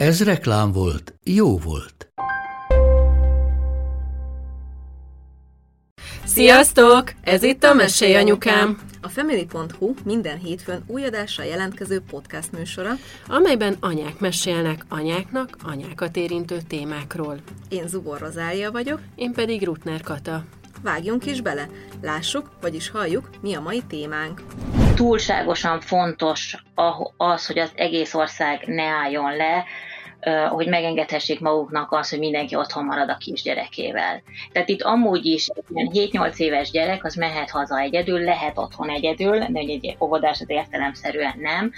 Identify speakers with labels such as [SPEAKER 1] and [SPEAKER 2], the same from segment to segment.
[SPEAKER 1] Ez reklám volt, jó volt.
[SPEAKER 2] Sziasztok! Ez itt a Mesélj Anyukám!
[SPEAKER 3] A Family.hu minden hétfőn új adással jelentkező podcast műsora,
[SPEAKER 2] amelyben anyák mesélnek anyáknak anyákat érintő témákról.
[SPEAKER 3] Én Zubor Rozália vagyok,
[SPEAKER 2] én pedig Rutner Kata.
[SPEAKER 3] Vágjunk is bele, lássuk, vagyis halljuk, mi a mai témánk.
[SPEAKER 4] Túlságosan fontos az, hogy az egész ország ne álljon le, hogy megengedhessék maguknak azt, hogy mindenki otthon marad a kisgyerekével. Tehát itt amúgy is egy 7-8 éves gyerek, az mehet haza egyedül, lehet otthon egyedül, de egy óvodás az értelemszerűen nem.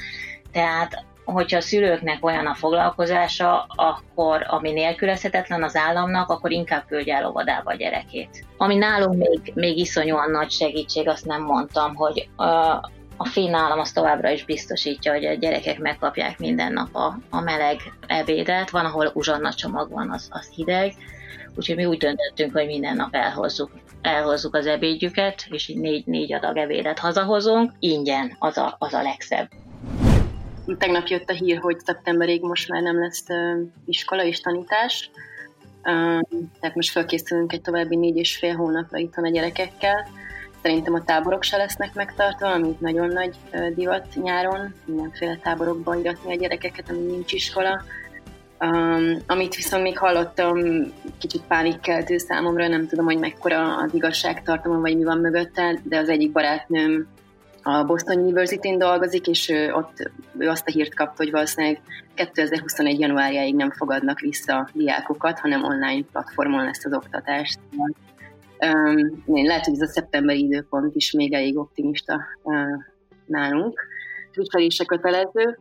[SPEAKER 4] Tehát hogyha a szülőknek olyan a foglalkozása, akkor ami nélkülözhetetlen az államnak, akkor inkább küldje el óvodába a gyerekét. Ami nálunk még, még iszonyúan nagy segítség, azt nem mondtam, hogy a finn állam az továbbra is biztosítja, hogy a gyerekek megkapják minden nap a, a meleg ebédet. Van, ahol uzsanna csomag van, az, az hideg. Úgyhogy mi úgy döntöttünk, hogy minden nap elhozzuk, elhozzuk az ebédjüket, és így négy, négy adag ebédet hazahozunk. Ingyen, az a, az a legszebb.
[SPEAKER 5] Tegnap jött a hír, hogy szeptemberig most már nem lesz iskola és tanítás. Tehát most felkészülünk egy további négy és fél hónapra itthon a gyerekekkel Szerintem a táborok se lesznek megtartva, ami nagyon nagy divat nyáron, mindenféle táborokba iratni a gyerekeket, ami nincs iskola. Um, amit viszont még hallottam, kicsit pánikkeltő számomra, nem tudom, hogy mekkora az igazságtartalma, vagy mi van mögötte, de az egyik barátnőm a Boston University-n dolgozik, és ő ott ő azt a hírt kapta, hogy valószínűleg 2021. januárjáig nem fogadnak vissza diákokat, hanem online platformon lesz az oktatás. Um, lehet, hogy ez a szeptemberi időpont is még elég optimista uh, nálunk. Twitch se kötelező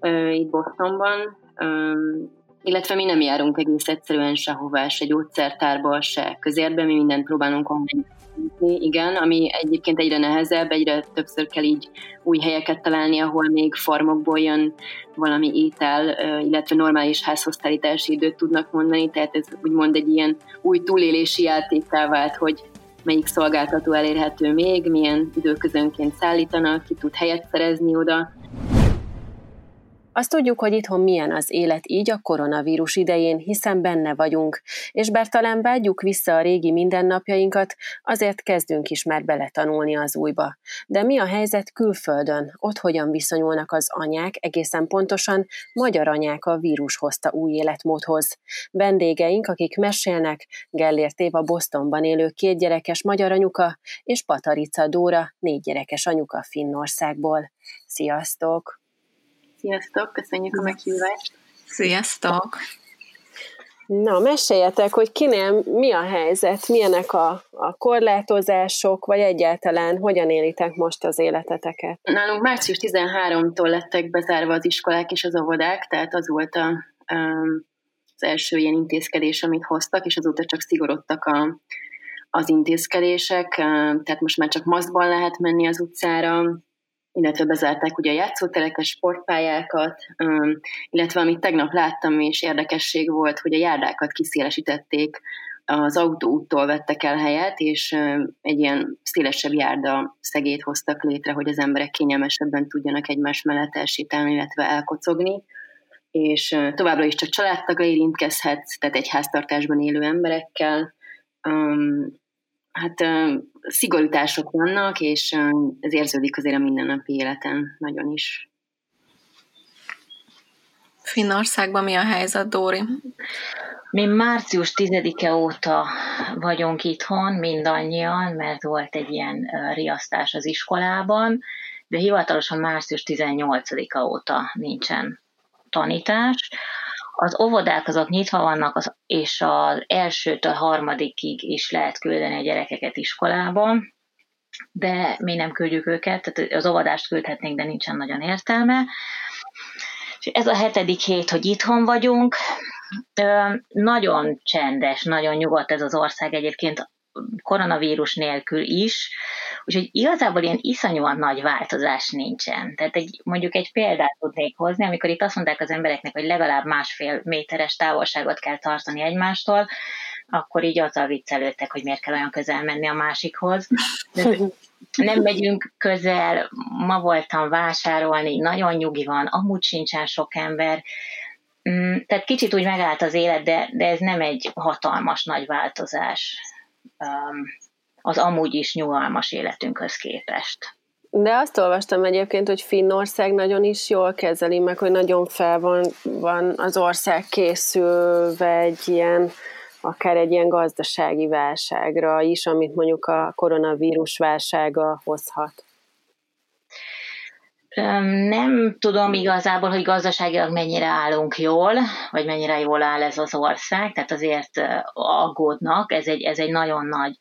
[SPEAKER 5] uh, itt Bostonban, um, illetve mi nem járunk egész egyszerűen sehová, se gyógyszertárba, se közérbe, mi mindent próbálunk online igen, ami egyébként egyre nehezebb, egyre többször kell így új helyeket találni, ahol még farmokból jön valami étel, illetve normális házhoztállítási időt tudnak mondani, tehát ez úgymond egy ilyen új túlélési játékká vált, hogy melyik szolgáltató elérhető még, milyen időközönként szállítanak, ki tud helyet szerezni oda.
[SPEAKER 2] Azt tudjuk, hogy itthon milyen az élet így a koronavírus idején, hiszen benne vagyunk, és bár talán vágyjuk vissza a régi mindennapjainkat, azért kezdünk is már beletanulni az újba. De mi a helyzet külföldön? Ott hogyan viszonyulnak az anyák, egészen pontosan magyar anyák a vírus hozta új életmódhoz. Vendégeink, akik mesélnek, Gellért Éva Bostonban élő kétgyerekes magyar anyuka, és Patarica Dóra, négy anyuka Finnországból. Sziasztok!
[SPEAKER 5] Sziasztok, köszönjük a meghívást!
[SPEAKER 3] Sziasztok!
[SPEAKER 2] Na, meséljetek, hogy kinél mi a helyzet, milyenek a, a korlátozások, vagy egyáltalán hogyan élitek most az életeteket?
[SPEAKER 5] Nálunk március 13-tól lettek bezárva az iskolák és az óvodák, tehát az volt a, az első ilyen intézkedés, amit hoztak, és azóta csak szigorodtak a, az intézkedések, tehát most már csak maszkban lehet menni az utcára, illetve bezárták ugye a játszótereket, sportpályákat, illetve amit tegnap láttam és érdekesség volt, hogy a járdákat kiszélesítették, az autóúttól vettek el helyet, és egy ilyen szélesebb járda szegét hoztak létre, hogy az emberek kényelmesebben tudjanak egymás mellett elsétálni, illetve elkocogni. És továbbra is csak családtagra érintkezhetsz, tehát egy háztartásban élő emberekkel, Hát szigorítások vannak, és ez érződik azért a mindennapi életen nagyon is.
[SPEAKER 3] Finnországban mi a helyzet, Dóri?
[SPEAKER 4] Mi március 10-e óta vagyunk itthon, mindannyian, mert volt egy ilyen riasztás az iskolában, de hivatalosan március 18-a óta nincsen tanítás. Az óvodák azok nyitva vannak, és az elsőtől harmadikig is lehet küldeni a gyerekeket iskolába, de mi nem küldjük őket, tehát az óvodást küldhetnénk, de nincsen nagyon értelme. És ez a hetedik hét, hogy itthon vagyunk, Nagyon csendes, nagyon nyugodt ez az ország egyébként koronavírus nélkül is, úgyhogy igazából ilyen iszonyúan nagy változás nincsen. Tehát egy, mondjuk egy példát tudnék hozni, amikor itt azt mondták az embereknek, hogy legalább másfél méteres távolságot kell tartani egymástól, akkor így azzal viccelődtek, hogy miért kell olyan közel menni a másikhoz. De nem megyünk közel, ma voltam vásárolni, nagyon nyugi van, amúgy sincsen sok ember, mm, tehát kicsit úgy megállt az élet, de, de ez nem egy hatalmas nagy változás az amúgy is nyugalmas életünkhöz képest.
[SPEAKER 2] De azt olvastam egyébként, hogy Finnország nagyon is jól kezeli, meg hogy nagyon fel van, van az ország készülve egy ilyen akár egy ilyen gazdasági válságra is, amit mondjuk a koronavírus válsága hozhat?
[SPEAKER 4] Nem tudom igazából, hogy gazdaságilag mennyire állunk jól, vagy mennyire jól áll ez az ország, tehát azért aggódnak, ez egy, ez egy nagyon nagy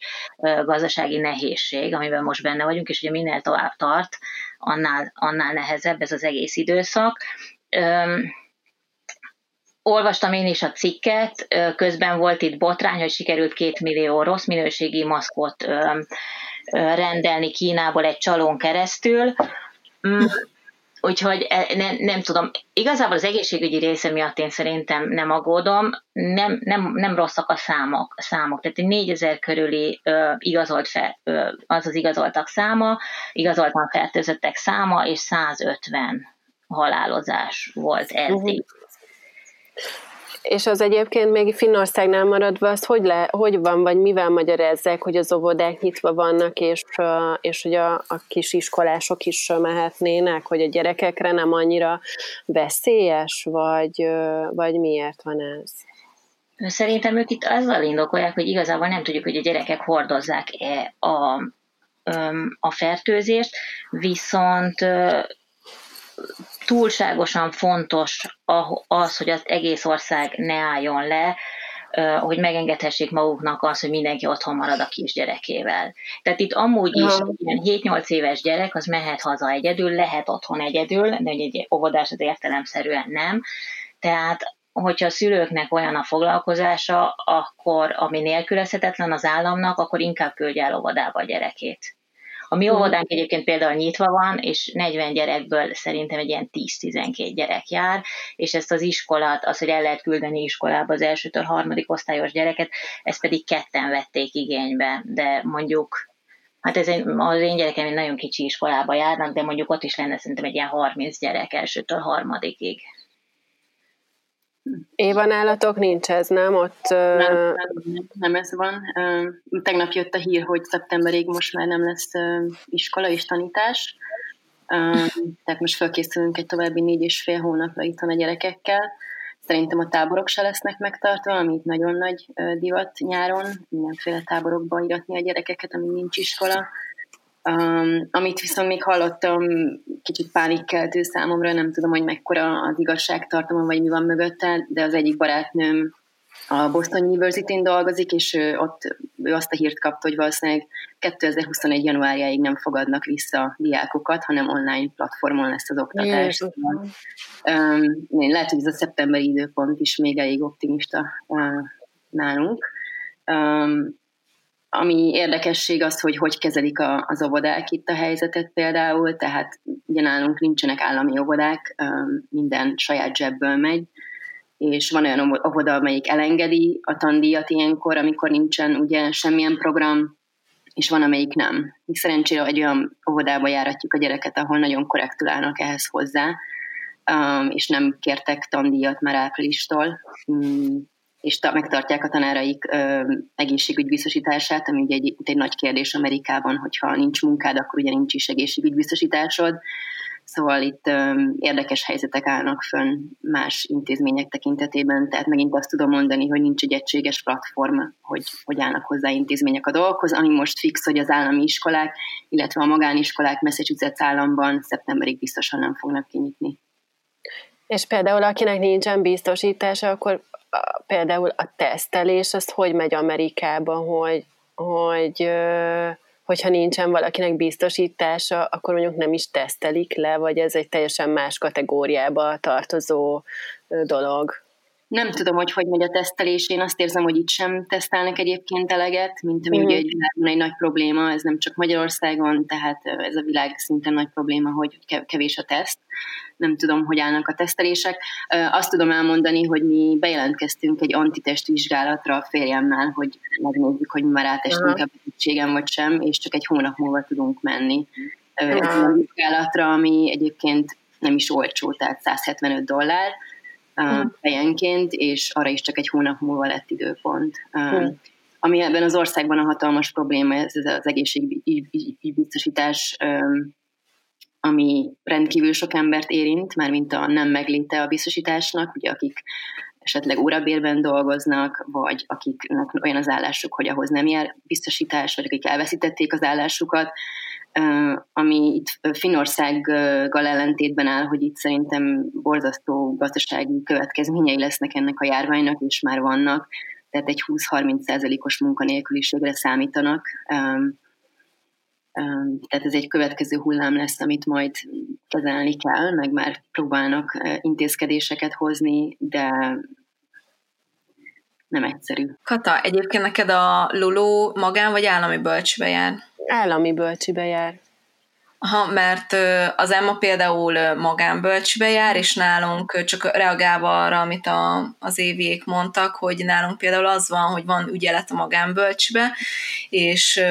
[SPEAKER 4] gazdasági nehézség, amiben most benne vagyunk, és ugye minél tovább tart, annál, annál nehezebb ez az egész időszak olvastam én is a cikket, közben volt itt botrány, hogy sikerült két millió rossz minőségi maszkot rendelni Kínából egy csalón keresztül. Mm, úgyhogy e, nem, nem tudom, igazából az egészségügyi része miatt én szerintem nem aggódom, nem, nem, nem rosszak a számok, a számok. tehát 4000 körüli ö, igazolt fel, ö, az az igazoltak száma, igazoltan fertőzöttek száma, és 150 halálozás volt eddig. Uh-huh.
[SPEAKER 2] És az egyébként még Finnországnál maradva, az hogy, le, hogy van, vagy mivel magyarázzák, hogy az óvodák nyitva vannak, és, és hogy a, a kis iskolások is mehetnének, hogy a gyerekekre nem annyira veszélyes, vagy, vagy miért van ez?
[SPEAKER 4] Szerintem ők itt azzal indokolják, hogy igazából nem tudjuk, hogy a gyerekek hordozzák-e a, a fertőzést, viszont túlságosan fontos az, hogy az egész ország ne álljon le, hogy megengedhessék maguknak azt, hogy mindenki otthon marad a kisgyerekével. Tehát itt amúgy is ilyen 7-8 éves gyerek, az mehet haza egyedül, lehet otthon egyedül, de egy óvodás az értelemszerűen nem. Tehát hogyha a szülőknek olyan a foglalkozása, akkor ami nélkülözhetetlen az államnak, akkor inkább küldje el óvodába a gyerekét. A mi óvodánk egyébként például nyitva van, és 40 gyerekből szerintem egy ilyen 10-12 gyerek jár, és ezt az iskolát, az, hogy el lehet küldeni iskolába az elsőtől harmadik osztályos gyereket, ezt pedig ketten vették igénybe, de mondjuk Hát ez egy, az én gyerekem egy nagyon kicsi iskolába járnak, de mondjuk ott is lenne szerintem egy ilyen 30 gyerek elsőtől harmadikig.
[SPEAKER 2] Éva nálatok nincs ez, nem? Ott,
[SPEAKER 5] nem, nem, nem ez van. Tegnap jött a hír, hogy szeptemberig most már nem lesz iskola és tanítás. Tehát most felkészülünk egy további négy és fél hónapra itt a gyerekekkel. Szerintem a táborok se lesznek megtartva, ami nagyon nagy divat nyáron, mindenféle táborokba iratni a gyerekeket, amíg nincs iskola. Um, amit viszont még hallottam, kicsit pánikkeltő számomra, nem tudom, hogy mekkora az igazságtartalma, vagy mi van mögötte, de az egyik barátnőm a Boston University-n dolgozik, és ő ott ő azt a hírt kapta, hogy valószínűleg 2021. januárjáig nem fogadnak vissza diákokat, hanem online platformon lesz az oktatás. Um, lehet, hogy ez a szeptemberi időpont is még elég optimista uh, nálunk. Um, ami érdekesség az, hogy hogy kezelik a, az óvodák itt a helyzetet például, tehát ugye nálunk nincsenek állami óvodák, minden saját zsebből megy, és van olyan óvoda, amelyik elengedi a tandíjat ilyenkor, amikor nincsen ugye semmilyen program, és van, amelyik nem. Mi szerencsére egy olyan óvodába járatjuk a gyereket, ahol nagyon korrektül állnak ehhez hozzá, és nem kértek tandíjat már áprilistól, mm, és ta, megtartják a tanáraik ö, egészségügybiztosítását, ami ugye egy, egy nagy kérdés Amerikában, hogyha nincs munkád, akkor ugye nincs is egészségügybiztosításod. Szóval itt ö, érdekes helyzetek állnak fönn más intézmények tekintetében, tehát megint azt tudom mondani, hogy nincs egy egységes platform, hogy, hogy állnak hozzá intézmények a dolgokhoz, ami most fix, hogy az állami iskolák, illetve a magániskolák Massachusetts államban szeptemberig biztosan nem fognak kinyitni.
[SPEAKER 2] És például akinek nincsen biztosítása, akkor például a tesztelés, azt hogy megy Amerikában, hogy, hogy hogyha nincsen valakinek biztosítása, akkor mondjuk nem is tesztelik le, vagy ez egy teljesen más kategóriába tartozó dolog?
[SPEAKER 5] Nem tudom, hogy hogy megy a tesztelés. Én azt érzem, hogy itt sem tesztelnek egyébként eleget, mint ami mm. ugye egy világon egy nagy probléma, ez nem csak Magyarországon, tehát ez a világ szinten nagy probléma, hogy kevés a teszt. Nem tudom, hogy állnak a tesztelések. Azt tudom elmondani, hogy mi bejelentkeztünk egy antitest vizsgálatra a férjemmel, hogy megnézzük, hogy mi már átestünk a betegségen vagy sem, és csak egy hónap múlva tudunk menni. Egy olyan vizsgálatra, ami egyébként nem is olcsó, tehát 175 dollár, uh, fejenként, és arra is csak egy hónap múlva lett időpont. Uh, ami ebben az országban a hatalmas probléma, ez, az egészségbiztosítás, um, ami rendkívül sok embert érint, mármint a nem megléte a biztosításnak, ugye akik esetleg órabérben dolgoznak, vagy akiknek olyan az állásuk, hogy ahhoz nem jár biztosítás, vagy akik elveszítették az állásukat, ami itt Finországgal ellentétben áll, hogy itt szerintem borzasztó gazdasági következményei lesznek ennek a járványnak, és már vannak, tehát egy 20-30 százalékos munkanélküliségre számítanak. Tehát ez egy következő hullám lesz, amit majd kezelni kell, meg már próbálnak intézkedéseket hozni, de nem egyszerű.
[SPEAKER 3] Kata, egyébként neked a Lulu magán vagy állami bölcsbe jár?
[SPEAKER 2] Állami bölcsibe jár.
[SPEAKER 3] Aha, mert az Emma például magánbölcsbe jár, és nálunk csak reagálva arra, amit a, az éviék mondtak, hogy nálunk például az van, hogy van ügyelet a magánbölcsbe, és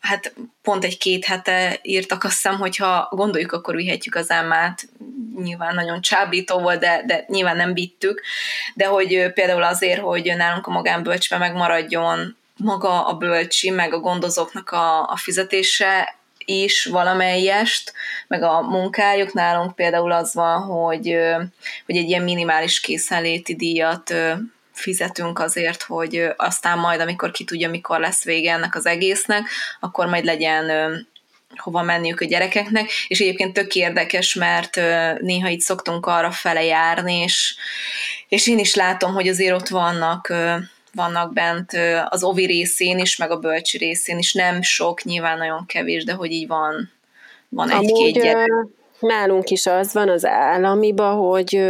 [SPEAKER 3] hát pont egy-két hete írtak azt hiszem, hogyha gondoljuk, akkor vihetjük az Emmát, nyilván nagyon csábító volt, de, de nyilván nem vittük, de hogy például azért, hogy nálunk a magánbölcsbe megmaradjon maga a bölcsi, meg a gondozóknak a, a fizetése is valamelyest, meg a munkájuk. Nálunk például az van, hogy, hogy egy ilyen minimális készenléti díjat fizetünk azért, hogy aztán majd, amikor ki tudja, mikor lesz vége ennek az egésznek, akkor majd legyen hova menniük a gyerekeknek, és egyébként tök érdekes, mert néha itt szoktunk arra fele járni, és, és én is látom, hogy azért ott vannak vannak bent az ovi részén is, meg a bölcsi részén is. Nem sok, nyilván nagyon kevés, de hogy így van, van egy-két gyerek.
[SPEAKER 2] Nálunk is az van az államiba, hogy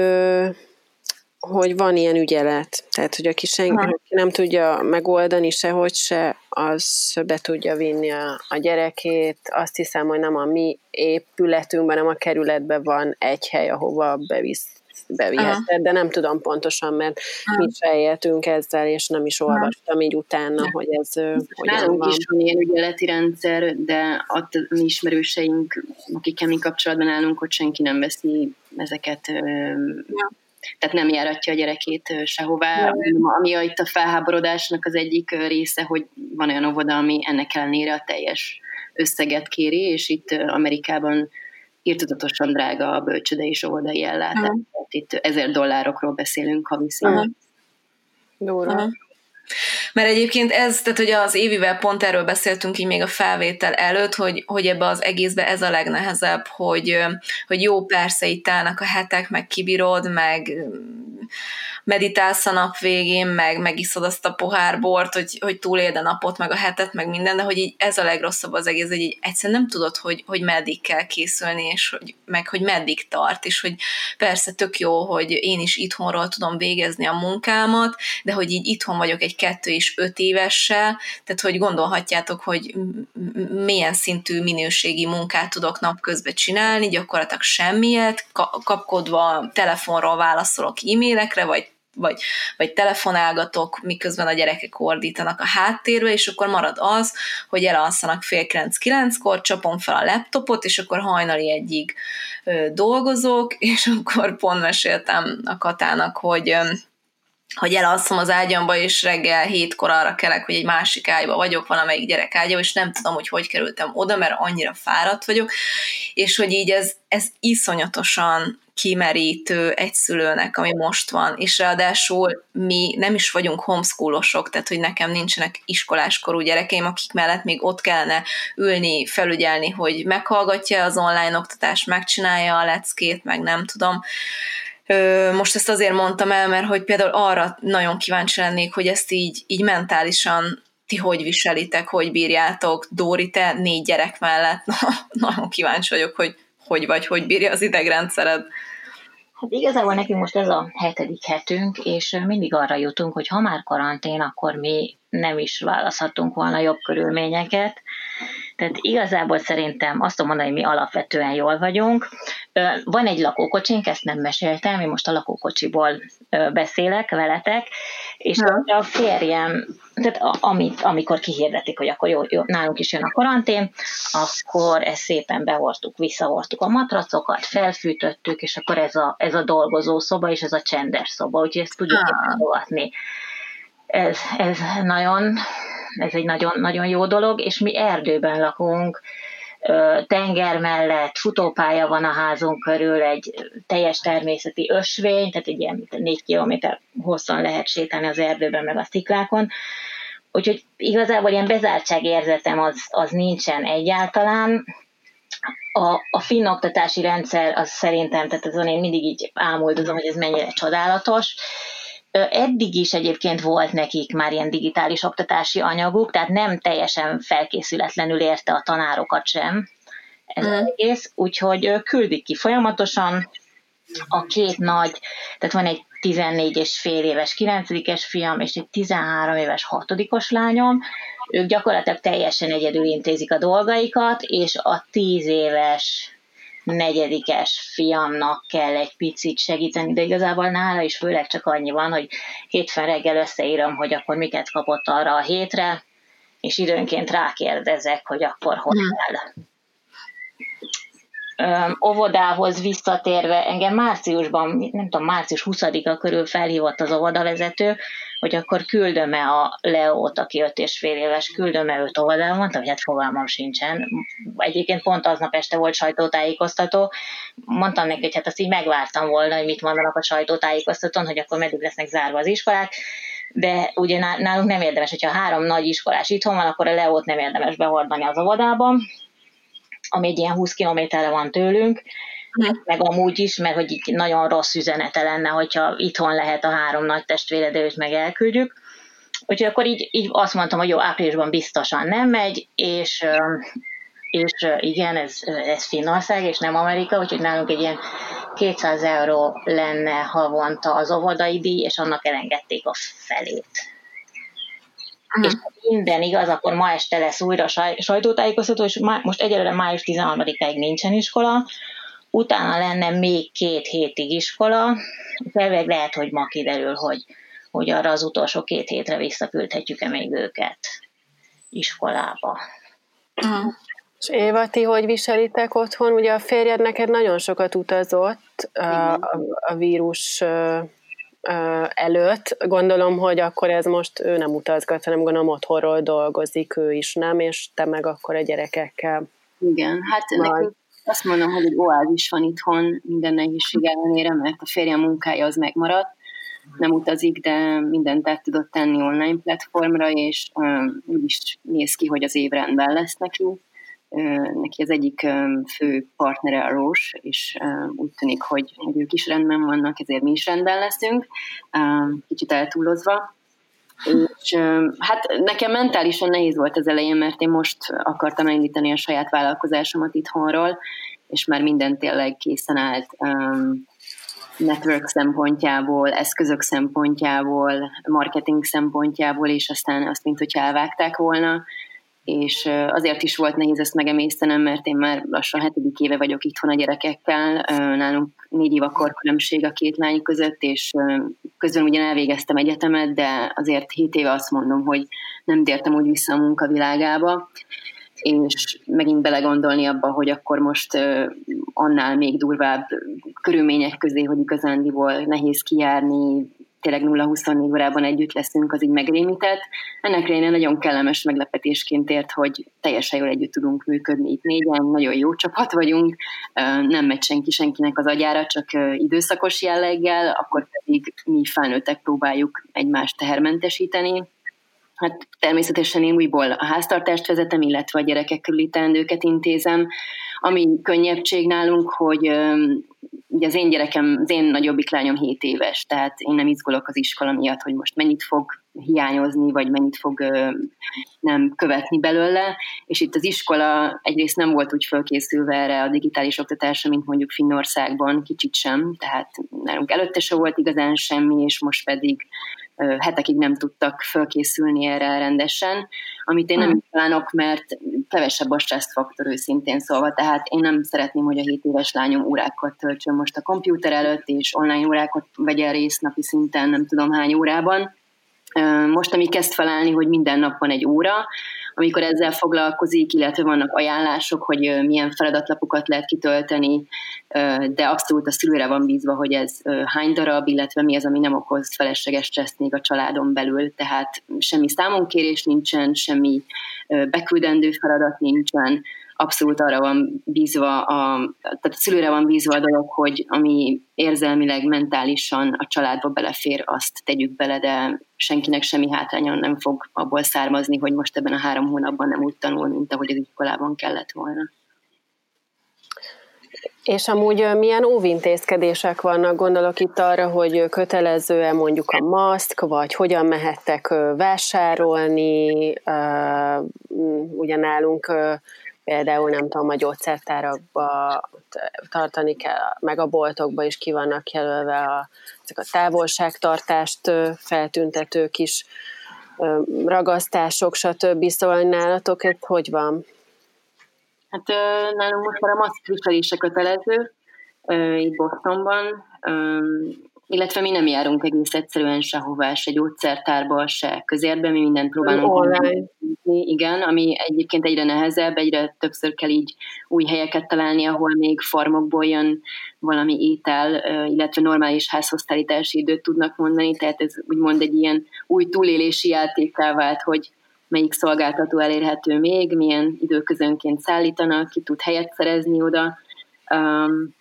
[SPEAKER 2] hogy van ilyen ügyelet. Tehát, hogy aki senki nem tudja megoldani sehogy se, az be tudja vinni a, a gyerekét. Azt hiszem, hogy nem a mi épületünkben, hanem a kerületben van egy hely, ahova bevisz bevihetted, de nem tudom pontosan, mert Aha. mi se éltünk ezzel, és nem is olvastam így utána, hogy ez
[SPEAKER 5] hogyan van. is van ilyen ügyeleti rendszer, de a mi ismerőseink, akikkel mi kapcsolatban állunk, hogy senki nem veszi ezeket ja tehát nem járatja a gyerekét sehová. Ja. Ami a, itt a felháborodásnak az egyik része, hogy van olyan óvoda, ami ennek ellenére a teljes összeget kéri, és itt Amerikában írtudatosan drága a bölcsödei és óvodai ellátás. Uh-huh. Itt ezer dollárokról beszélünk havi szinten.
[SPEAKER 2] Uh-huh. Uh-huh.
[SPEAKER 3] Mert egyébként ez, tehát hogy az évivel pont erről beszéltünk így még a felvétel előtt, hogy, hogy ebbe az egészbe ez a legnehezebb, hogy, hogy jó persze itt állnak a hetek, meg kibírod, meg meditálsz a nap végén, meg megiszod azt a pohár bort, hogy, hogy túléld a napot, meg a hetet, meg minden, de hogy így ez a legrosszabb az egész, hogy így egyszerűen nem tudod, hogy, hogy meddig kell készülni, és hogy, meg hogy meddig tart, és hogy persze tök jó, hogy én is itthonról tudom végezni a munkámat, de hogy így itthon vagyok egy kettő és öt évessel, tehát hogy gondolhatjátok, hogy milyen szintű minőségi munkát tudok napközben csinálni, gyakorlatilag semmiet, kapkodva telefonról válaszolok e-mailekre, vagy vagy, vagy telefonálgatok, miközben a gyerekek ordítanak a háttérbe, és akkor marad az, hogy elalszanak fél kilenc-kilenckor, csapom fel a laptopot, és akkor hajnali egyig ö, dolgozok, és akkor pont meséltem a Katának, hogy ö, hogy elalszom az ágyamba, és reggel hétkor arra kelek, hogy egy másik ágyba vagyok, van amelyik gyerek ágya, és nem tudom, hogy hogy kerültem oda, mert annyira fáradt vagyok, és hogy így ez, ez iszonyatosan kimerítő egy szülőnek, ami most van, és ráadásul mi nem is vagyunk homeschoolosok, tehát hogy nekem nincsenek iskoláskorú gyerekeim, akik mellett még ott kellene ülni, felügyelni, hogy meghallgatja az online oktatást, megcsinálja a leckét, meg nem tudom. Most ezt azért mondtam el, mert hogy például arra nagyon kíváncsi lennék, hogy ezt így, így mentálisan ti hogy viselitek, hogy bírjátok. Dóri, te négy gyerek mellett, na, nagyon kíváncsi vagyok, hogy hogy vagy, hogy bírja az idegrendszered.
[SPEAKER 4] Hát igazából nekünk most ez a hetedik hetünk, és mindig arra jutunk, hogy ha már karantén, akkor mi nem is választhatunk volna jobb körülményeket. Tehát igazából szerintem azt tudom mondani, hogy mi alapvetően jól vagyunk. Van egy lakókocsink, ezt nem meséltem, én most a lakókocsiból beszélek veletek, és ja. a férjem, tehát amit, amikor kihirdetik, hogy akkor jó, jó, nálunk is jön a karantén, akkor ezt szépen behortuk, visszahortuk a matracokat, felfűtöttük, és akkor ez a, ez a dolgozó szoba, és ez a csendes szoba, úgyhogy ezt tudjuk ah. Ez, ez nagyon, ez egy nagyon, nagyon jó dolog, és mi erdőben lakunk, tenger mellett, futópálya van a házunk körül, egy teljes természeti ösvény, tehát egy ilyen négy kilométer hosszan lehet sétálni az erdőben, meg a sziklákon. Úgyhogy igazából ilyen bezártságérzetem az, az nincsen egyáltalán. A, a finn oktatási rendszer az szerintem, tehát azon én mindig így ámuldozom, hogy ez mennyire csodálatos, Eddig is egyébként volt nekik már ilyen digitális oktatási anyaguk, tehát nem teljesen felkészületlenül érte a tanárokat sem ez mm. egész, úgyhogy küldik ki folyamatosan a két nagy, tehát van egy 14 és fél éves 9 fiam, és egy 13 éves 6 lányom, ők gyakorlatilag teljesen egyedül intézik a dolgaikat, és a 10 éves negyedikes fiamnak kell egy picit segíteni, de igazából nála is főleg csak annyi van, hogy hétfőn reggel összeírom, hogy akkor miket kapott arra a hétre, és időnként rákérdezek, hogy akkor hogy hmm. kell óvodához visszatérve, engem márciusban, nem tudom, március 20-a körül felhívott az óvodavezető, hogy akkor küldöm-e a Leót, aki 5 és fél éves, küldöm-e őt óvodába, mondtam, hogy hát fogalmam sincsen. Egyébként pont aznap este volt sajtótájékoztató, mondtam neki, hogy hát azt így megvártam volna, hogy mit mondanak a sajtótájékoztatón, hogy akkor meddig lesznek zárva az iskolák, de ugye nálunk nem érdemes, hogyha három nagy iskolás itthon van, akkor a Leót nem érdemes behordani az óvodában, ami egy ilyen 20 kilométerre van tőlünk, mm. meg amúgy is, mert hogy így nagyon rossz üzenete lenne, hogyha itthon lehet a három nagy testvére, de őt meg elküldjük. Úgyhogy akkor így, így azt mondtam, hogy jó, áprilisban biztosan nem megy, és, és igen, ez, ez Finnország, és nem Amerika, úgyhogy nálunk egy ilyen 200 euró lenne havonta az óvodai díj, és annak elengedték a felét. Uh-huh. És minden igaz, akkor ma este lesz újra sajtótájékoztató, és most egyelőre május 13-áig nincsen iskola, utána lenne még két hétig iskola, felveg lehet, hogy ma kiderül, hogy, hogy arra az utolsó két hétre visszaküldhetjük-e még őket iskolába.
[SPEAKER 2] Uh-huh. És Éva, ti hogy viselitek otthon? Ugye a férjed neked nagyon sokat utazott a, a, a vírus előtt. Gondolom, hogy akkor ez most ő nem utazgat, hanem gondolom otthonról dolgozik ő is, nem? És te meg akkor a gyerekekkel.
[SPEAKER 5] Igen, hát Majd. nekünk azt mondom, hogy egy oázis van itthon minden nehézség ellenére, mert a férjem munkája az megmaradt, nem utazik, de mindent át tudott tenni online platformra, és um, úgy is néz ki, hogy az év rendben lesz neki neki az egyik fő partnere a Rós, és úgy tűnik, hogy, hogy ők is rendben vannak, ezért mi is rendben leszünk, kicsit eltúlozva. És hát nekem mentálisan nehéz volt az elején, mert én most akartam elindítani a saját vállalkozásomat itthonról, és már minden tényleg készen állt network szempontjából, eszközök szempontjából, marketing szempontjából, és aztán azt, mint hogyha elvágták volna, és azért is volt nehéz ezt megemésztenem, mert én már lassan hetedik éve vagyok itthon a gyerekekkel, nálunk négy év a korkülönbség a két lány között, és közben ugyan elvégeztem egyetemet, de azért hét éve azt mondom, hogy nem tértem úgy vissza a munkavilágába, és megint belegondolni abba, hogy akkor most annál még durvább körülmények közé, hogy igazándiból nehéz kijárni, tényleg 0-24 órában együtt leszünk, az így megrémített. Ennek én nagyon kellemes meglepetésként ért, hogy teljesen jól együtt tudunk működni itt négyen, nagyon jó csapat vagyunk, nem megy senki senkinek az agyára, csak időszakos jelleggel, akkor pedig mi felnőttek próbáljuk egymást tehermentesíteni, Hát természetesen én újból a háztartást vezetem, illetve a gyerekek körüli teendőket intézem. Ami könnyebbség nálunk, hogy ugye az én gyerekem, az én nagyobbik lányom 7 éves, tehát én nem izgulok az iskola miatt, hogy most mennyit fog hiányozni, vagy mennyit fog nem követni belőle, és itt az iskola egyrészt nem volt úgy fölkészülve erre a digitális oktatásra, mint mondjuk Finnországban, kicsit sem, tehát nálunk előtte se volt igazán semmi, és most pedig hetekig nem tudtak fölkészülni erre rendesen, amit én nem hmm. kívánok, mert kevesebb a stresszfaktor őszintén szólva, tehát én nem szeretném, hogy a 7 éves lányom órákat töltsön most a kompjúter előtt, és online órákat vegyen részt napi szinten, nem tudom hány órában. Most, ami kezd felállni, hogy minden nap van egy óra, amikor ezzel foglalkozik, illetve vannak ajánlások, hogy milyen feladatlapokat lehet kitölteni, de abszolút a szülőre van bízva, hogy ez hány darab, illetve mi az, ami nem okoz felesleges stresszt még a családon belül, tehát semmi számonkérés nincsen, semmi beküldendő feladat nincsen, abszolút arra van bízva, a, tehát a szülőre van bízva a dolog, hogy ami érzelmileg, mentálisan a családba belefér, azt tegyük bele, de senkinek semmi hátránya nem fog abból származni, hogy most ebben a három hónapban nem úgy tanul, mint ahogy az iskolában kellett volna.
[SPEAKER 2] És amúgy milyen óvintézkedések vannak? Gondolok itt arra, hogy kötelező-e mondjuk a maszk, vagy hogyan mehettek vásárolni, ugye nálunk például nem tudom, a gyógyszertárakba tartani kell, meg a boltokba is ki vannak jelölve a, ezek a távolságtartást feltüntető kis ragasztások, stb. Szóval nálatok ez hogy van?
[SPEAKER 5] Hát nálunk most már a maszk viselése kötelező, itt Bostonban, illetve mi nem járunk egész egyszerűen sehová, se gyógyszertárba, se közérbe, mi mindent próbálunk online. Igen, ami egyébként egyre nehezebb, egyre többször kell így új helyeket találni, ahol még farmokból jön valami étel, illetve normális házhoztállítási időt tudnak mondani, tehát ez úgymond egy ilyen új túlélési játékká vált, hogy melyik szolgáltató elérhető még, milyen időközönként szállítanak, ki tud helyet szerezni oda. Um,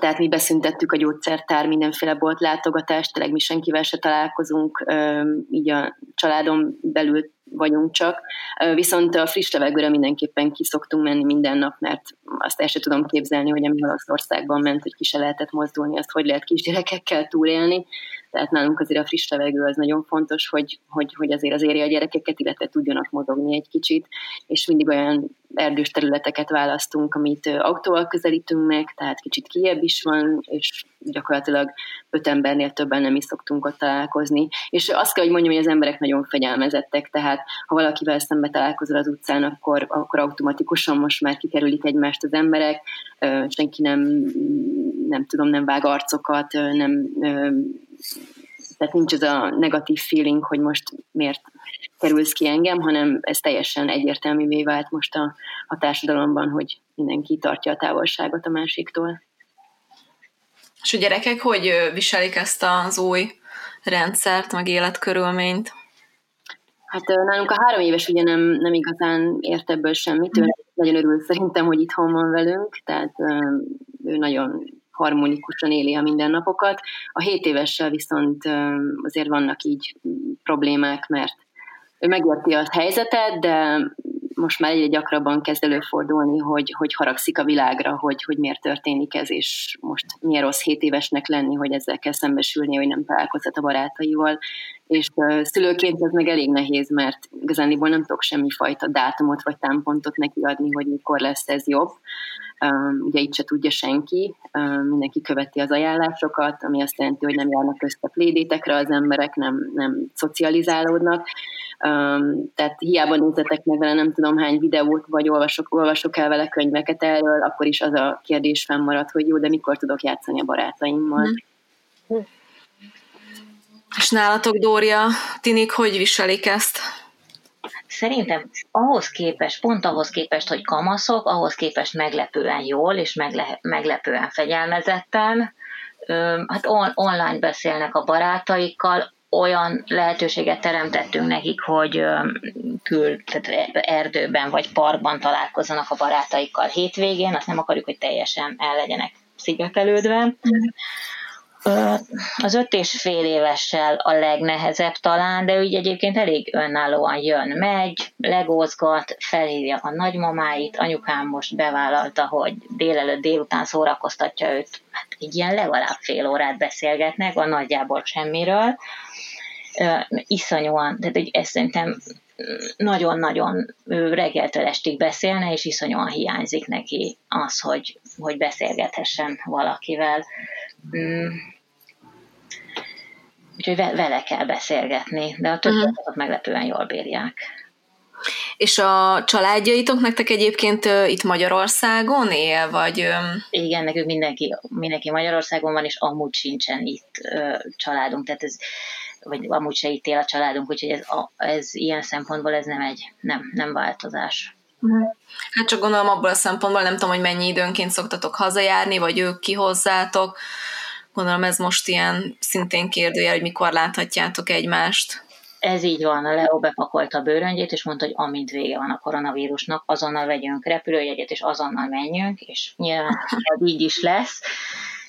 [SPEAKER 5] tehát mi beszüntettük a gyógyszertár mindenféle bolt látogatást, tényleg mi senkivel se találkozunk, így a családon belül vagyunk csak. Viszont a friss levegőre mindenképpen ki szoktunk menni minden nap, mert azt el sem tudom képzelni, hogy ami Olaszországban ment, hogy ki se lehetett mozdulni, azt hogy lehet kisgyerekekkel túlélni. Tehát nálunk azért a friss levegő az nagyon fontos, hogy, hogy, hogy azért az érje a gyerekeket, illetve tudjanak mozogni egy kicsit, és mindig olyan erdős területeket választunk, amit autóval közelítünk meg, tehát kicsit kiebb is van, és gyakorlatilag öt embernél többen nem is szoktunk ott találkozni. És azt kell, hogy mondjam, hogy az emberek nagyon fegyelmezettek, tehát ha valakivel szembe találkozol az utcán, akkor, akkor automatikusan most már kikerülik egymást az emberek, senki nem, nem tudom, nem vág arcokat, nem tehát nincs az a negatív feeling, hogy most miért kerülsz ki engem, hanem ez teljesen egyértelművé vált most a, a társadalomban, hogy mindenki tartja a távolságot a másiktól.
[SPEAKER 3] És a gyerekek hogy viselik ezt az új rendszert, meg életkörülményt?
[SPEAKER 5] Hát nálunk a három éves ugye nem, nem igazán ért ebből semmit, ő nagyon örül szerintem, hogy itthon van velünk, tehát ő nagyon harmonikusan éli a mindennapokat. A 7 évessel viszont azért vannak így problémák, mert ő megérti a helyzetet, de most már egyre gyakrabban kezd előfordulni, hogy, hogy haragszik a világra, hogy, hogy miért történik ez, és most milyen rossz 7 évesnek lenni, hogy ezzel kell szembesülni, hogy nem találkozhat a barátaival. És szülőként ez meg elég nehéz, mert igazániból nem tudok semmi fajta dátumot vagy támpontot neki adni, hogy mikor lesz ez jobb. Um, ugye itt se tudja senki, mindenki követi az ajánlásokat, ami azt jelenti, hogy nem járnak össze plédétekre az emberek, nem, nem szocializálódnak, tehát hiába nézzetek meg vele nem tudom hány videót, vagy olvasok, olvasok el vele könyveket erről, akkor is az a kérdés fennmarad, hogy jó, de mikor tudok játszani a barátaimmal. Hm.
[SPEAKER 3] És nálatok, Dória, Tinik, hogy viselik ezt?
[SPEAKER 4] Szerintem ahhoz képest, pont ahhoz képest, hogy kamaszok, ahhoz képest meglepően jól és megle- meglepően fegyelmezetten, hát on- online beszélnek a barátaikkal, olyan lehetőséget teremtettünk nekik, hogy kül, tehát erdőben vagy parkban találkozzanak a barátaikkal hétvégén, azt nem akarjuk, hogy teljesen el legyenek szigetelődve. Az öt és fél évessel a legnehezebb talán, de úgy egyébként elég önállóan jön, megy, legózgat, felhívja a nagymamáit, anyukám most bevállalta, hogy délelőtt délután szórakoztatja őt, hát így ilyen legalább fél órát beszélgetnek, a nagyjából semmiről. Iszonyúan, tehát ezt szerintem nagyon-nagyon reggeltől estig beszélne, és iszonyúan hiányzik neki az, hogy, hogy beszélgethessen valakivel. Úgyhogy vele kell beszélgetni, de a többiek uh-huh. meglepően jól bírják.
[SPEAKER 3] És a családjaitok nektek egyébként uh, itt Magyarországon él, vagy... Um...
[SPEAKER 4] Igen, nekünk mindenki, mindenki Magyarországon van, és amúgy sincsen itt uh, családunk, tehát ez vagy amúgy se itt él a családunk, úgyhogy ez, ez ilyen szempontból ez nem egy, nem, nem változás.
[SPEAKER 3] Uh-huh. Hát csak gondolom abból a szempontból, nem tudom, hogy mennyi időnként szoktatok hazajárni, vagy ők ki hozzátok. Gondolom ez most ilyen szintén kérdőjel, hogy mikor láthatjátok egymást.
[SPEAKER 4] Ez így van, a Leo bepakolta a bőröngyét, és mondta, hogy amint vége van a koronavírusnak, azonnal vegyünk repülőjegyet, és azonnal menjünk, és nyilván így is lesz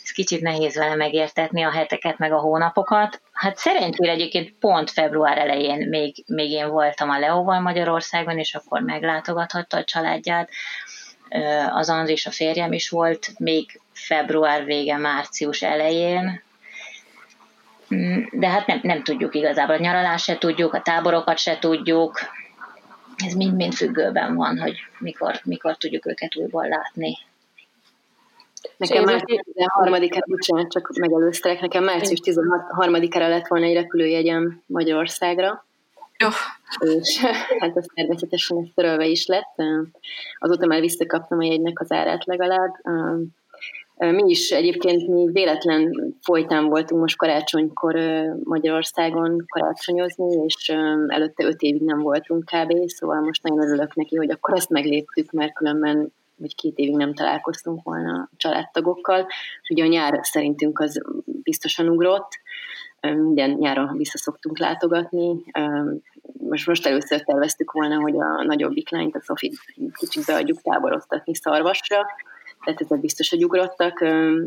[SPEAKER 4] ez kicsit nehéz vele megértetni a heteket, meg a hónapokat. Hát szerencsére egyébként pont február elején még, még én voltam a Leóval Magyarországon, és akkor meglátogathatta a családját. Az Andris, a férjem is volt, még február vége, március elején, de hát nem, nem tudjuk igazából. A nyaralást se tudjuk, a táborokat se tudjuk. Ez mind-mind függőben van, hogy mikor, mikor tudjuk őket újból látni.
[SPEAKER 5] Nekem március 13-ára, bocsánat, csak megelőztelek, nekem március 13-ára lett volna egy repülőjegyem Magyarországra.
[SPEAKER 3] Oh.
[SPEAKER 5] És hát az természetesen ez törölve is lett. Azóta már visszakaptam a jegynek az árát legalább. Mi is egyébként mi véletlen folytán voltunk most karácsonykor Magyarországon karácsonyozni, és előtte öt évig nem voltunk kb. Szóval most nagyon örülök neki, hogy akkor ezt megléptük, mert különben vagy két évig nem találkoztunk volna a családtagokkal. Ugye a nyár szerintünk az biztosan ugrott, minden nyáron vissza szoktunk látogatni. Most, most először terveztük volna, hogy a nagyobbik lányt, a Sofit kicsit beadjuk táboroztatni szarvasra, tehát ezek biztos, hogy ugrottak.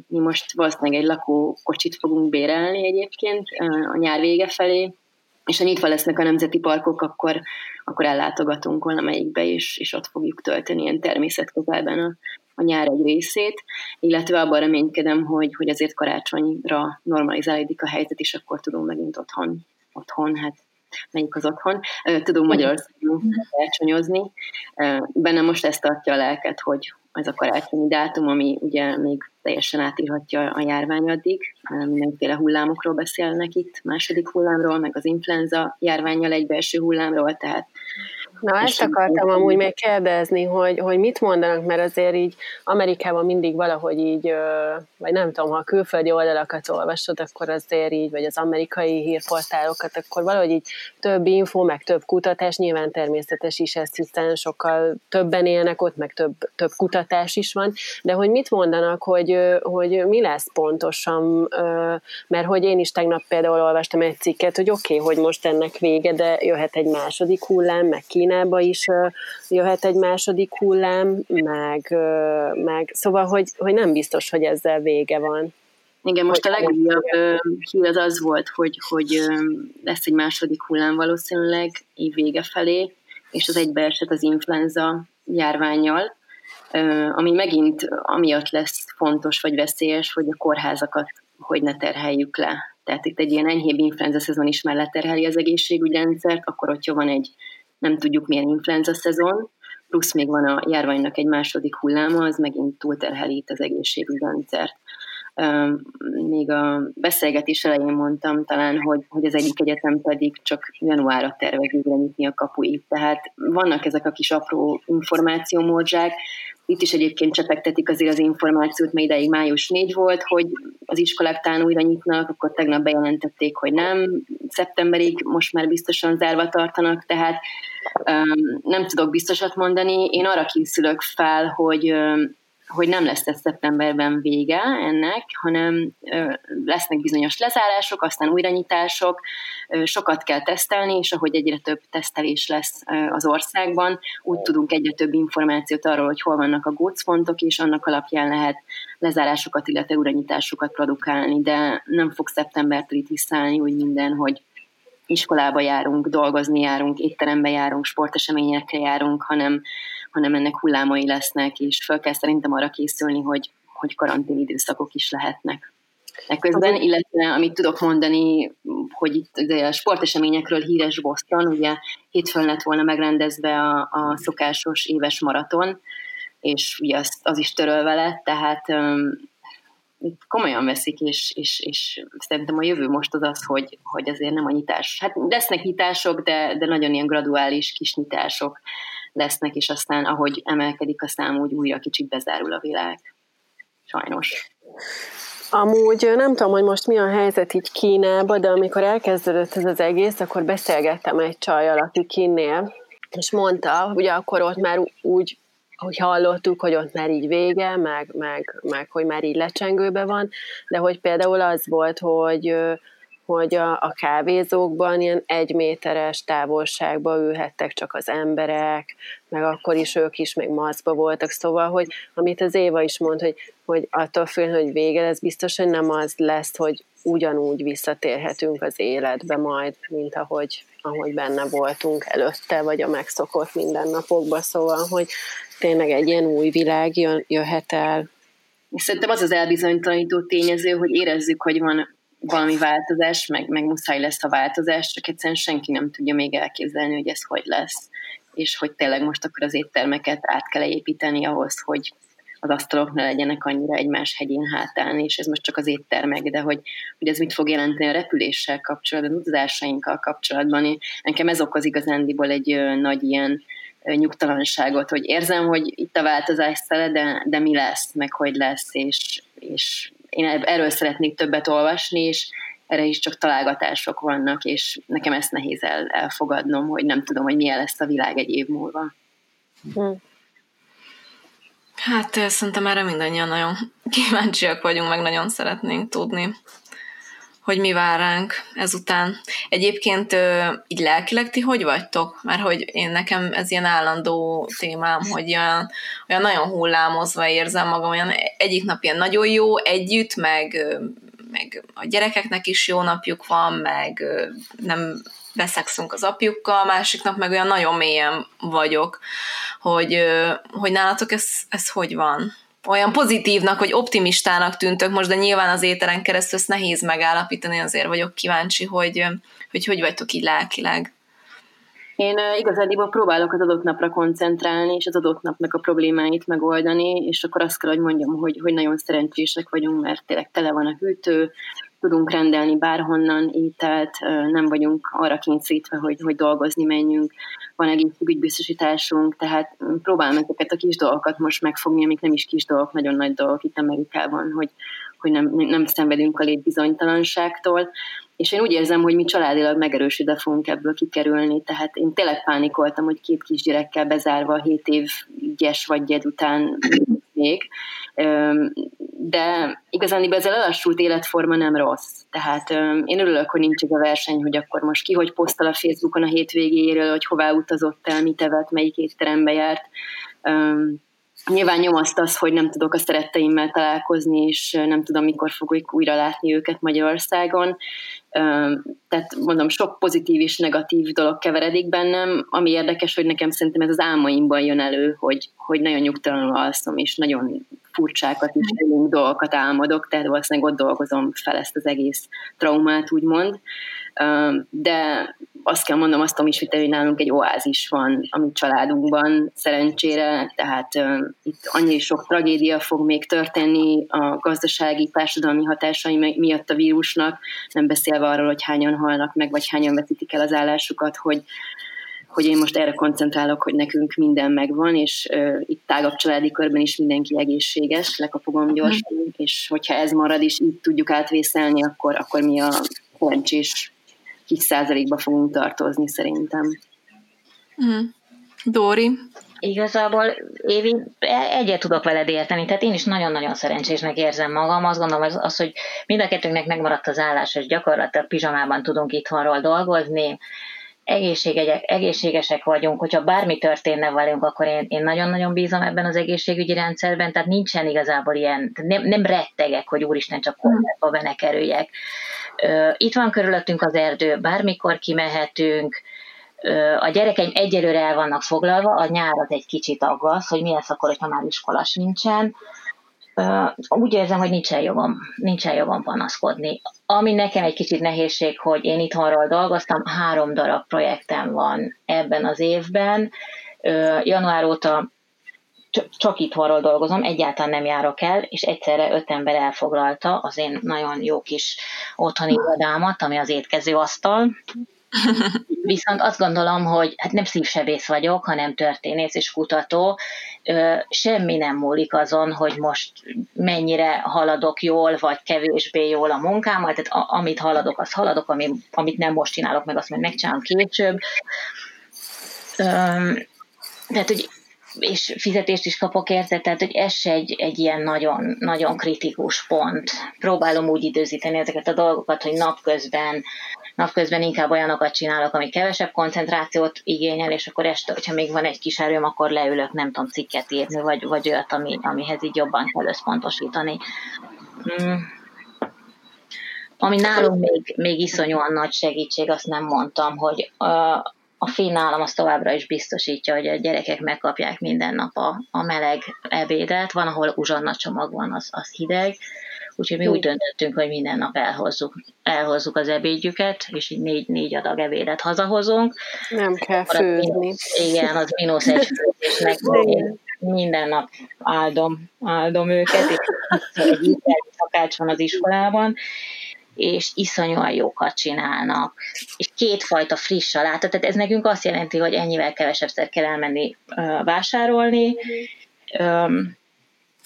[SPEAKER 5] Mi most valószínűleg egy lakókocsit fogunk bérelni egyébként a nyár vége felé, és ha nyitva lesznek a nemzeti parkok, akkor, akkor ellátogatunk valamelyikbe, és, és ott fogjuk tölteni ilyen természetközelben a, a nyár egy részét, illetve abban reménykedem, hogy, hogy azért karácsonyra normalizálódik a helyzet, és akkor tudunk megint otthon, otthon hát melyik az otthon, tudunk Magyarországon karácsonyozni. Bennem most ezt tartja a lelket, hogy ez a karácsonyi dátum, ami ugye még teljesen átírhatja a járvány addig. Mindenféle hullámokról beszélnek itt, második hullámról, meg az influenza járványjal egy belső hullámról, tehát
[SPEAKER 2] Na, ezt akartam amúgy még kérdezni, hogy, hogy mit mondanak, mert azért így Amerikában mindig valahogy így, vagy nem tudom, ha a külföldi oldalakat olvasod, akkor azért így, vagy az amerikai hírportálokat, akkor valahogy így több info, meg több kutatás, nyilván természetes is ez, hiszen sokkal többen élnek ott, meg több, több kutatás is van, de hogy mit mondanak, hogy, hogy mi lesz pontosan, mert hogy én is tegnap például olvastam egy cikket, hogy oké, okay, hogy most ennek vége, de jöhet egy második hullám, meg Kína Kínába is jöhet egy második hullám, meg, meg szóval, hogy, hogy nem biztos, hogy ezzel vége van.
[SPEAKER 5] Igen, most a legújabb hír az az volt, hogy, hogy lesz egy második hullám valószínűleg év vége felé, és az egybeesett az influenza járványjal, ami megint amiatt lesz fontos vagy veszélyes, hogy a kórházakat hogy ne terheljük le. Tehát itt egy ilyen enyhébb influenza szezon is mellett terheli az egészségügyrendszert, akkor hogyha van egy nem tudjuk milyen influenza szezon, plusz még van a járványnak egy második hulláma, az megint túlterheli az egészségügyrendszert. Még a beszélgetés elején mondtam talán, hogy, hogy az egyik egyetem pedig csak januárra tervezi nyitni a kapuit. Tehát vannak ezek a kis apró információmódzsák, itt is egyébként csepegtetik azért az információt, mert ideig május 4 volt, hogy az iskolák talán újra nyitnak, akkor tegnap bejelentették, hogy nem, szeptemberig most már biztosan zárva tartanak, tehát um, nem tudok biztosat mondani. Én arra készülök fel, hogy um, hogy nem lesz ez szeptemberben vége ennek, hanem lesznek bizonyos lezárások, aztán újranyitások, sokat kell tesztelni, és ahogy egyre több tesztelés lesz az országban, úgy tudunk egyre több információt arról, hogy hol vannak a gócpontok, és annak alapján lehet lezárásokat, illetve újranyitásokat produkálni, de nem fog szeptembertől itt visszaállni úgy minden, hogy iskolába járunk, dolgozni járunk, étterembe járunk, sporteseményekre járunk, hanem, hanem ennek hullámai lesznek, és fel kell szerintem arra készülni, hogy, hogy karantén időszakok is lehetnek. Ekközben, illetve amit tudok mondani, hogy itt a sporteseményekről híres Boston, ugye hétfőn lett volna megrendezve a, a szokásos éves maraton, és ugye az, az is törölve lett, tehát um, komolyan veszik, és, és, és szerintem a jövő most az az, hogy, hogy azért nem a nyitás. Hát lesznek nyitások, de, de nagyon ilyen graduális kis nyitások lesznek, és aztán ahogy emelkedik a szám, úgy újra kicsit bezárul a világ. Sajnos.
[SPEAKER 2] Amúgy nem tudom, hogy most mi a helyzet így Kínában, de amikor elkezdődött ez az egész, akkor beszélgettem egy csajjal, aki Kínnél, és mondta, ugye akkor ott már úgy hogy hallottuk, hogy ott már így vége, meg, meg, meg hogy már így lecsengőbe van, de hogy például az volt, hogy hogy a, a kávézókban ilyen egy méteres távolságba ülhettek csak az emberek, meg akkor is ők is még maszkba voltak, szóval, hogy amit az Éva is mond, hogy, hogy attól fél, hogy vége lesz, biztos, hogy nem az lesz, hogy ugyanúgy visszatérhetünk az életbe majd, mint ahogy, ahogy benne voltunk előtte, vagy a megszokott mindennapokban, szóval, hogy tényleg egy ilyen új világ jön, jöhet el.
[SPEAKER 5] Szerintem az az elbizonytalanító tényező, hogy érezzük, hogy van valami változás, meg, meg muszáj lesz a változás, csak egyszerűen senki nem tudja még elképzelni, hogy ez hogy lesz, és hogy tényleg most akkor az éttermeket át kell építeni ahhoz, hogy az asztalok ne legyenek annyira egymás hegyén hátán, és ez most csak az éttermek, de hogy, hogy ez mit fog jelenteni a repüléssel kapcsolatban, utazásainkkal kapcsolatban. Nekem ez okoz igazándiból egy nagy ilyen nyugtalanságot, hogy érzem, hogy itt a változás szele, de, de mi lesz, meg hogy lesz, és, és én erről szeretnék többet olvasni, és erre is csak találgatások vannak, és nekem ezt nehéz el, elfogadnom, hogy nem tudom, hogy milyen lesz a világ egy év múlva. Hm.
[SPEAKER 3] Hát szerintem erre mindannyian nagyon kíváncsiak vagyunk, meg nagyon szeretnénk tudni hogy mi vár ránk ezután. Egyébként így lelkileg ti hogy vagytok? Mert hogy én nekem ez ilyen állandó témám, hogy olyan, olyan nagyon hullámozva érzem magam, olyan egyik nap ilyen nagyon jó együtt, meg, meg a gyerekeknek is jó napjuk van, meg nem beszexünk az apjukkal, másik nap meg olyan nagyon mélyen vagyok, hogy, hogy nálatok ez, ez hogy van? Olyan pozitívnak, vagy optimistának tűntök most, de nyilván az éteren keresztül ezt nehéz megállapítani, azért vagyok kíváncsi, hogy hogy, hogy vagytok így lelkileg.
[SPEAKER 5] Én igazából próbálok az adott napra koncentrálni, és az adott napnak a problémáit megoldani, és akkor azt kell, hogy mondjam, hogy, hogy nagyon szerencsések vagyunk, mert tényleg tele van a hűtő, tudunk rendelni bárhonnan ételt, nem vagyunk arra kényszerítve, hogy, hogy dolgozni menjünk, van egészségügybiztosításunk, tehát próbálom ezeket a kis dolgokat most megfogni, amik nem is kis dolgok, nagyon nagy dolgok itt Amerikában, hogy, hogy nem, nem szenvedünk a létbizonytalanságtól, és én úgy érzem, hogy mi családilag megerősítve fogunk ebből kikerülni, tehát én tényleg pánikoltam, hogy két kisgyerekkel bezárva 7 év gyes vagy gyed után még, de igazán ez a lelassult életforma nem rossz. Tehát én örülök, hogy nincs ez a verseny, hogy akkor most ki, hogy posztol a Facebookon a hétvégéről, hogy hová utazott el, mit evett, melyik étterembe járt. Nyilván nyomaszt az, hogy nem tudok a szeretteimmel találkozni, és nem tudom, mikor fogok újra látni őket Magyarországon. Tehát mondom, sok pozitív és negatív dolog keveredik bennem, ami érdekes, hogy nekem szerintem ez az álmaimban jön elő, hogy, hogy nagyon nyugtalanul alszom, és nagyon furcsákat is dolgokat álmodok, tehát valószínűleg ott dolgozom fel ezt az egész traumát, úgymond. De azt kell mondom, azt tudom ismételni, hogy nálunk egy oázis van a mi családunkban, szerencsére, tehát itt annyi sok tragédia fog még történni a gazdasági, társadalmi hatásai miatt a vírusnak, nem beszélve arról, hogy hányan halnak meg, vagy hányan veszítik el az állásukat, hogy hogy én most erre koncentrálok, hogy nekünk minden megvan, és uh, itt tágabb családi körben is mindenki egészséges, lekapogom gyorsan, mm. és hogyha ez marad, és így tudjuk átvészelni, akkor, akkor mi a szerencsés kis százalékba fogunk tartozni szerintem.
[SPEAKER 3] Mm. Dóri?
[SPEAKER 4] Igazából Évi, egyet tudok veled érteni, tehát én is nagyon-nagyon szerencsésnek érzem magam. Azt gondolom, az, az hogy mind a kettőnknek megmaradt az állás, és gyakorlatilag pizsamában tudunk itthonról dolgozni, egészségesek vagyunk, hogyha bármi történne velünk, akkor én, én nagyon-nagyon bízom ebben az egészségügyi rendszerben, tehát nincsen igazából ilyen, nem, nem rettegek, hogy úristen csak korlátba be ne kerüljek. Itt van körülöttünk az erdő, bármikor kimehetünk, a gyerekeim egyelőre el vannak foglalva, a nyár az egy kicsit aggaszt, hogy mi lesz akkor, hogyha már iskola nincsen. Úgy érzem, hogy nincsen jogom, nincsen jogom panaszkodni. Ami nekem egy kicsit nehézség, hogy én itthonról dolgoztam, három darab projektem van ebben az évben. Január óta csak itthonról dolgozom, egyáltalán nem járok el, és egyszerre öt ember elfoglalta az én nagyon jó kis otthoni irodámat, ami az étkező asztal, Viszont azt gondolom, hogy hát nem szívsebész vagyok, hanem történész és kutató. Semmi nem múlik azon, hogy most mennyire haladok jól, vagy kevésbé jól a munkámat. Tehát amit haladok, azt haladok, amit nem most csinálok, meg azt meg megcsinálom később. Tehát, hogy és fizetést is kapok érte, tehát hogy ez se egy, egy ilyen nagyon, nagyon kritikus pont. Próbálom úgy időzíteni ezeket a dolgokat, hogy napközben napközben inkább olyanokat csinálok, ami kevesebb koncentrációt igényel, és akkor este, hogyha még van egy kis erőm, akkor leülök, nem tudom, cikket írni, vagy, vagy olyat, ami, amihez így jobban kell összpontosítani. Hmm. Ami nálunk még, még iszonyúan nagy segítség, azt nem mondtam, hogy a, a finn állam az továbbra is biztosítja, hogy a gyerekek megkapják minden nap a, a meleg ebédet. Van, ahol uzsonna csomag van, az, az hideg, Úgyhogy mi úgy döntöttünk, hogy minden nap elhozzuk, elhozzuk az ebédjüket, és így négy, négy adag ebédet hazahozunk.
[SPEAKER 2] Nem kell főzni.
[SPEAKER 4] igen, az mínusz egy főzésnek. Minden nap áldom, áldom őket, és egy szakács van az iskolában, és iszonyúan jókat csinálnak. És kétfajta friss saláta, tehát ez nekünk azt jelenti, hogy ennyivel kevesebbszer kell elmenni vásárolni,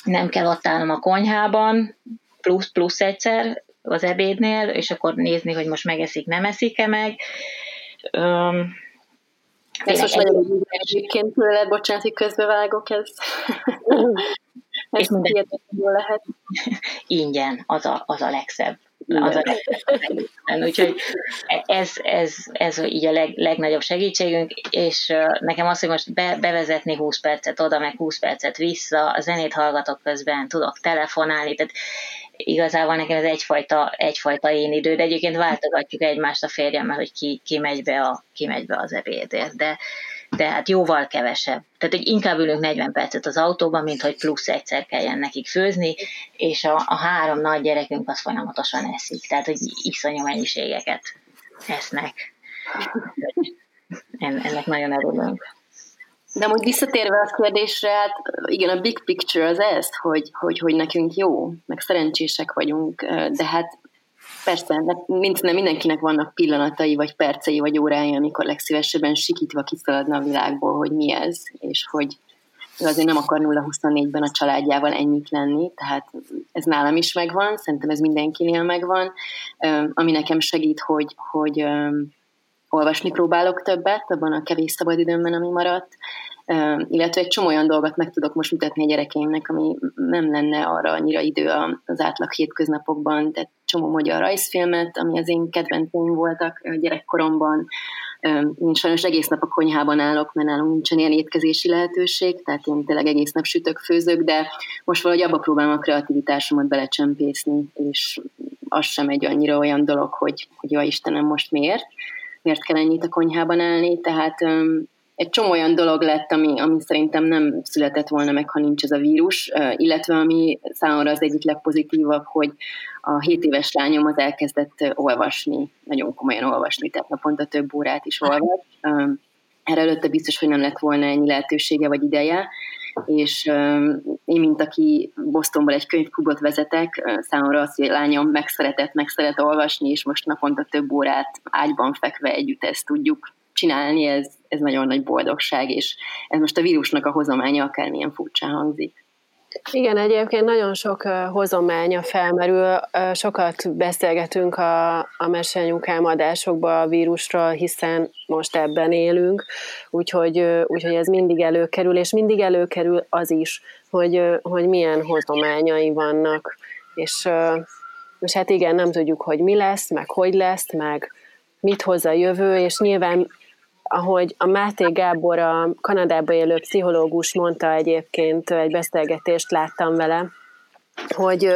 [SPEAKER 4] nem kell ott állnom a konyhában, plusz, plusz egyszer az ebédnél, és akkor nézni, hogy most megeszik, nem eszik-e meg.
[SPEAKER 5] Ez most nagyon egyébként tőle, bocsánat, hogy közbevágok, ez, ez minden... lehet.
[SPEAKER 4] Ingyen, az a, az a legszebb. Az a. Úgyhogy ez, ez, ez így a leg, legnagyobb segítségünk, és nekem az, hogy most be, bevezetni 20 percet oda, meg 20 percet vissza, a zenét hallgatok közben, tudok telefonálni, tehát igazából nekem ez egyfajta, egyfajta én idő, de egyébként váltogatjuk egymást a férjemmel, hogy ki, ki, megy be a, ki megy be az ebédért, de, de hát jóval kevesebb. Tehát, hogy inkább ülünk 40 percet az autóban, mint hogy plusz egyszer kelljen nekik főzni, és a, a három nagy gyerekünk az folyamatosan eszik, tehát, hogy iszonyú mennyiségeket esznek. Ennek nagyon örülünk.
[SPEAKER 5] De amúgy visszatérve a kérdésre, hát igen, a big picture az ez, hogy, hogy, hogy nekünk jó, meg szerencsések vagyunk, de hát persze, mint nem mindenkinek vannak pillanatai, vagy percei, vagy órái, amikor legszívesebben sikítva kiszaladna a világból, hogy mi ez, és hogy ő azért nem akar 0-24-ben a családjával ennyit lenni, tehát ez nálam is megvan, szerintem ez mindenkinél megvan, ami nekem segít, hogy, hogy olvasni próbálok többet, abban a kevés szabadidőmben, ami maradt, illetve egy csomó olyan dolgot meg tudok most mutatni a gyerekeimnek, ami nem lenne arra annyira idő az átlag hétköznapokban, tehát csomó magyar rajzfilmet, ami az én kedvenceim voltak gyerekkoromban. Én sajnos egész nap a konyhában állok, mert nálunk nincsen ilyen étkezési lehetőség, tehát én tényleg egész nap sütök, főzök, de most valahogy abba próbálom a kreativitásomat belecsempészni, és az sem egy annyira olyan dolog, hogy, hogy jó Istenem, most miért? Miért kell ennyit a konyhában állni, tehát egy csomó olyan dolog lett, ami, ami szerintem nem született volna meg, ha nincs ez a vírus, illetve ami számomra az egyik legpozitívabb, hogy a 7 éves lányom az elkezdett olvasni, nagyon komolyan olvasni, tehát naponta több órát is olvas. Erre előtte biztos, hogy nem lett volna ennyi lehetősége vagy ideje, és én, mint aki Bostonból egy könyvklubot vezetek, számomra az, hogy lányom megszeretett, megszeret olvasni, és most naponta több órát ágyban fekve együtt ezt tudjuk csinálni, ez, ez nagyon nagy boldogság, és ez most a vírusnak a hozománya, akármilyen furcsa hangzik.
[SPEAKER 2] Igen, egyébként nagyon sok hozománya felmerül. Sokat beszélgetünk a, a mesenyukám adásokban a vírusról, hiszen most ebben élünk, úgyhogy, úgyhogy ez mindig előkerül, és mindig előkerül az is, hogy, hogy milyen hozományai vannak. És, és hát igen, nem tudjuk, hogy mi lesz, meg hogy lesz, meg mit hoz a jövő, és nyilván ahogy a Máté Gábor, a Kanadában élő pszichológus mondta egyébként, egy beszélgetést láttam vele, hogy,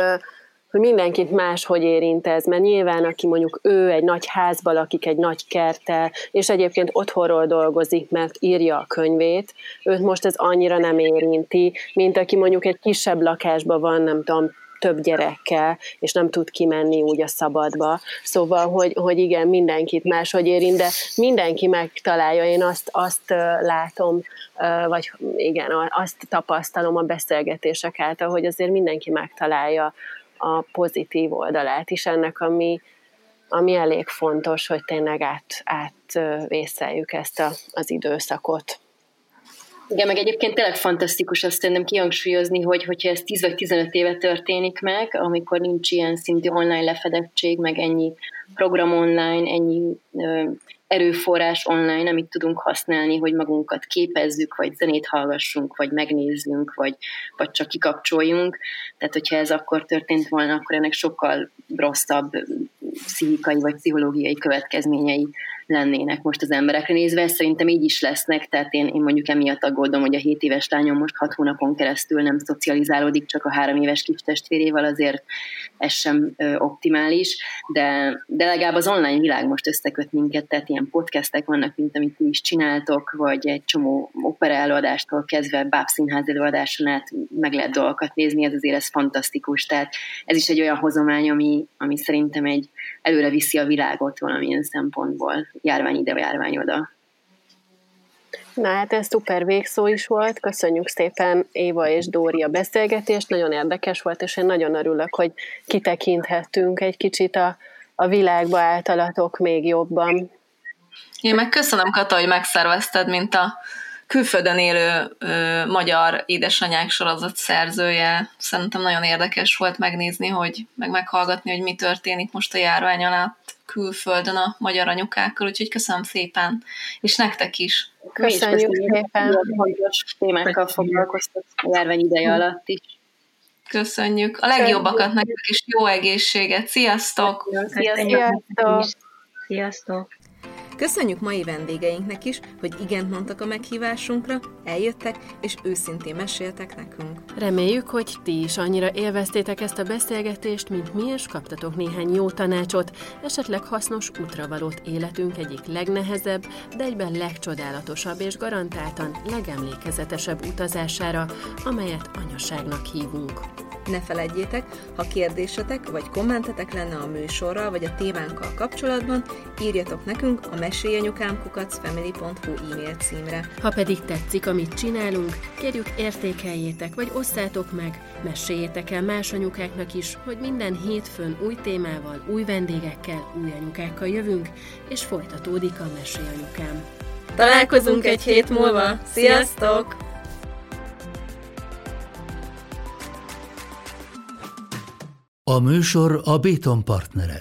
[SPEAKER 2] hogy mindenkit más hogy érint ez, mert nyilván aki mondjuk ő egy nagy házban lakik, egy nagy kerttel, és egyébként otthonról dolgozik, mert írja a könyvét, őt most ez annyira nem érinti, mint aki mondjuk egy kisebb lakásban van, nem tudom, több gyerekkel, és nem tud kimenni úgy a szabadba. Szóval, hogy, hogy igen, mindenkit máshogy érint, de mindenki megtalálja, én azt, azt látom, vagy igen, azt tapasztalom a beszélgetések által, hogy azért mindenki megtalálja a pozitív oldalát is ennek, ami, ami elég fontos, hogy tényleg át, átvészeljük ezt a, az időszakot.
[SPEAKER 5] Igen, meg egyébként tényleg fantasztikus azt szerintem kihangsúlyozni, hogy hogyha ez 10 vagy 15 éve történik meg, amikor nincs ilyen szintű online lefedettség, meg ennyi program online, ennyi ö, erőforrás online, amit tudunk használni, hogy magunkat képezzük, vagy zenét hallgassunk, vagy megnézzünk, vagy, vagy csak kikapcsoljunk. Tehát, hogyha ez akkor történt volna, akkor ennek sokkal rosszabb pszichikai vagy pszichológiai következményei lennének most az emberekre nézve, szerintem így is lesznek, tehát én, én mondjuk emiatt aggódom, hogy a 7 éves lányom most 6 hónapon keresztül nem szocializálódik, csak a 3 éves kis testvérével, azért ez sem ö, optimális, de, de legalább az online világ most összeköt minket, tehát ilyen podcastek vannak, mint amit ti is csináltok, vagy egy csomó opera előadástól kezdve bábszínház előadáson át meg lehet dolgokat nézni, ez azért ez fantasztikus, tehát ez is egy olyan hozomány, ami, ami szerintem egy előre viszi a világot valamilyen szempontból, járvány ide, járvány oda.
[SPEAKER 2] Na hát ez szuper végszó is volt, köszönjük szépen Éva és Dóri a beszélgetést, nagyon érdekes volt, és én nagyon örülök, hogy kitekinthettünk egy kicsit a, a világba általatok még jobban.
[SPEAKER 3] Én meg köszönöm, Kata, hogy megszervezted, mint a külföldön élő ö, magyar édesanyák sorozat szerzője. Szerintem nagyon érdekes volt megnézni, hogy meg meghallgatni, hogy mi történik most a járvány alatt külföldön a magyar anyukákkal, úgyhogy köszönöm szépen, és nektek is.
[SPEAKER 2] Köszönjük szépen.
[SPEAKER 5] Fontos témákkal foglalkoztat a járvány ideje alatt is.
[SPEAKER 3] Köszönjük. A legjobbakat nektek is, jó egészséget. Sziasztok!
[SPEAKER 2] Sziasztok!
[SPEAKER 4] Sziasztok!
[SPEAKER 6] Köszönjük mai vendégeinknek is, hogy igent mondtak a meghívásunkra, eljöttek és őszintén meséltek nekünk.
[SPEAKER 2] Reméljük, hogy ti is annyira élveztétek ezt a beszélgetést, mint mi, és kaptatok néhány jó tanácsot, esetleg hasznos útravalót életünk egyik legnehezebb, de egyben legcsodálatosabb és garantáltan legemlékezetesebb utazására, amelyet anyaságnak hívunk.
[SPEAKER 6] Ne felejtjétek, ha kérdésetek vagy kommentetek lenne a műsorral vagy a témánkkal kapcsolatban, írjatok nekünk a mesélyanyukámkukacfamily.hu e-mail címre.
[SPEAKER 2] Ha pedig tetszik, amit csinálunk, kérjük értékeljétek vagy osszátok meg, meséljétek el más anyukáknak is, hogy minden hétfőn új témával, új vendégekkel, új anyukákkal jövünk, és folytatódik a Mesélyanyukám.
[SPEAKER 6] Találkozunk egy hét múlva! Sziasztok!
[SPEAKER 1] A műsor a Béton partnere.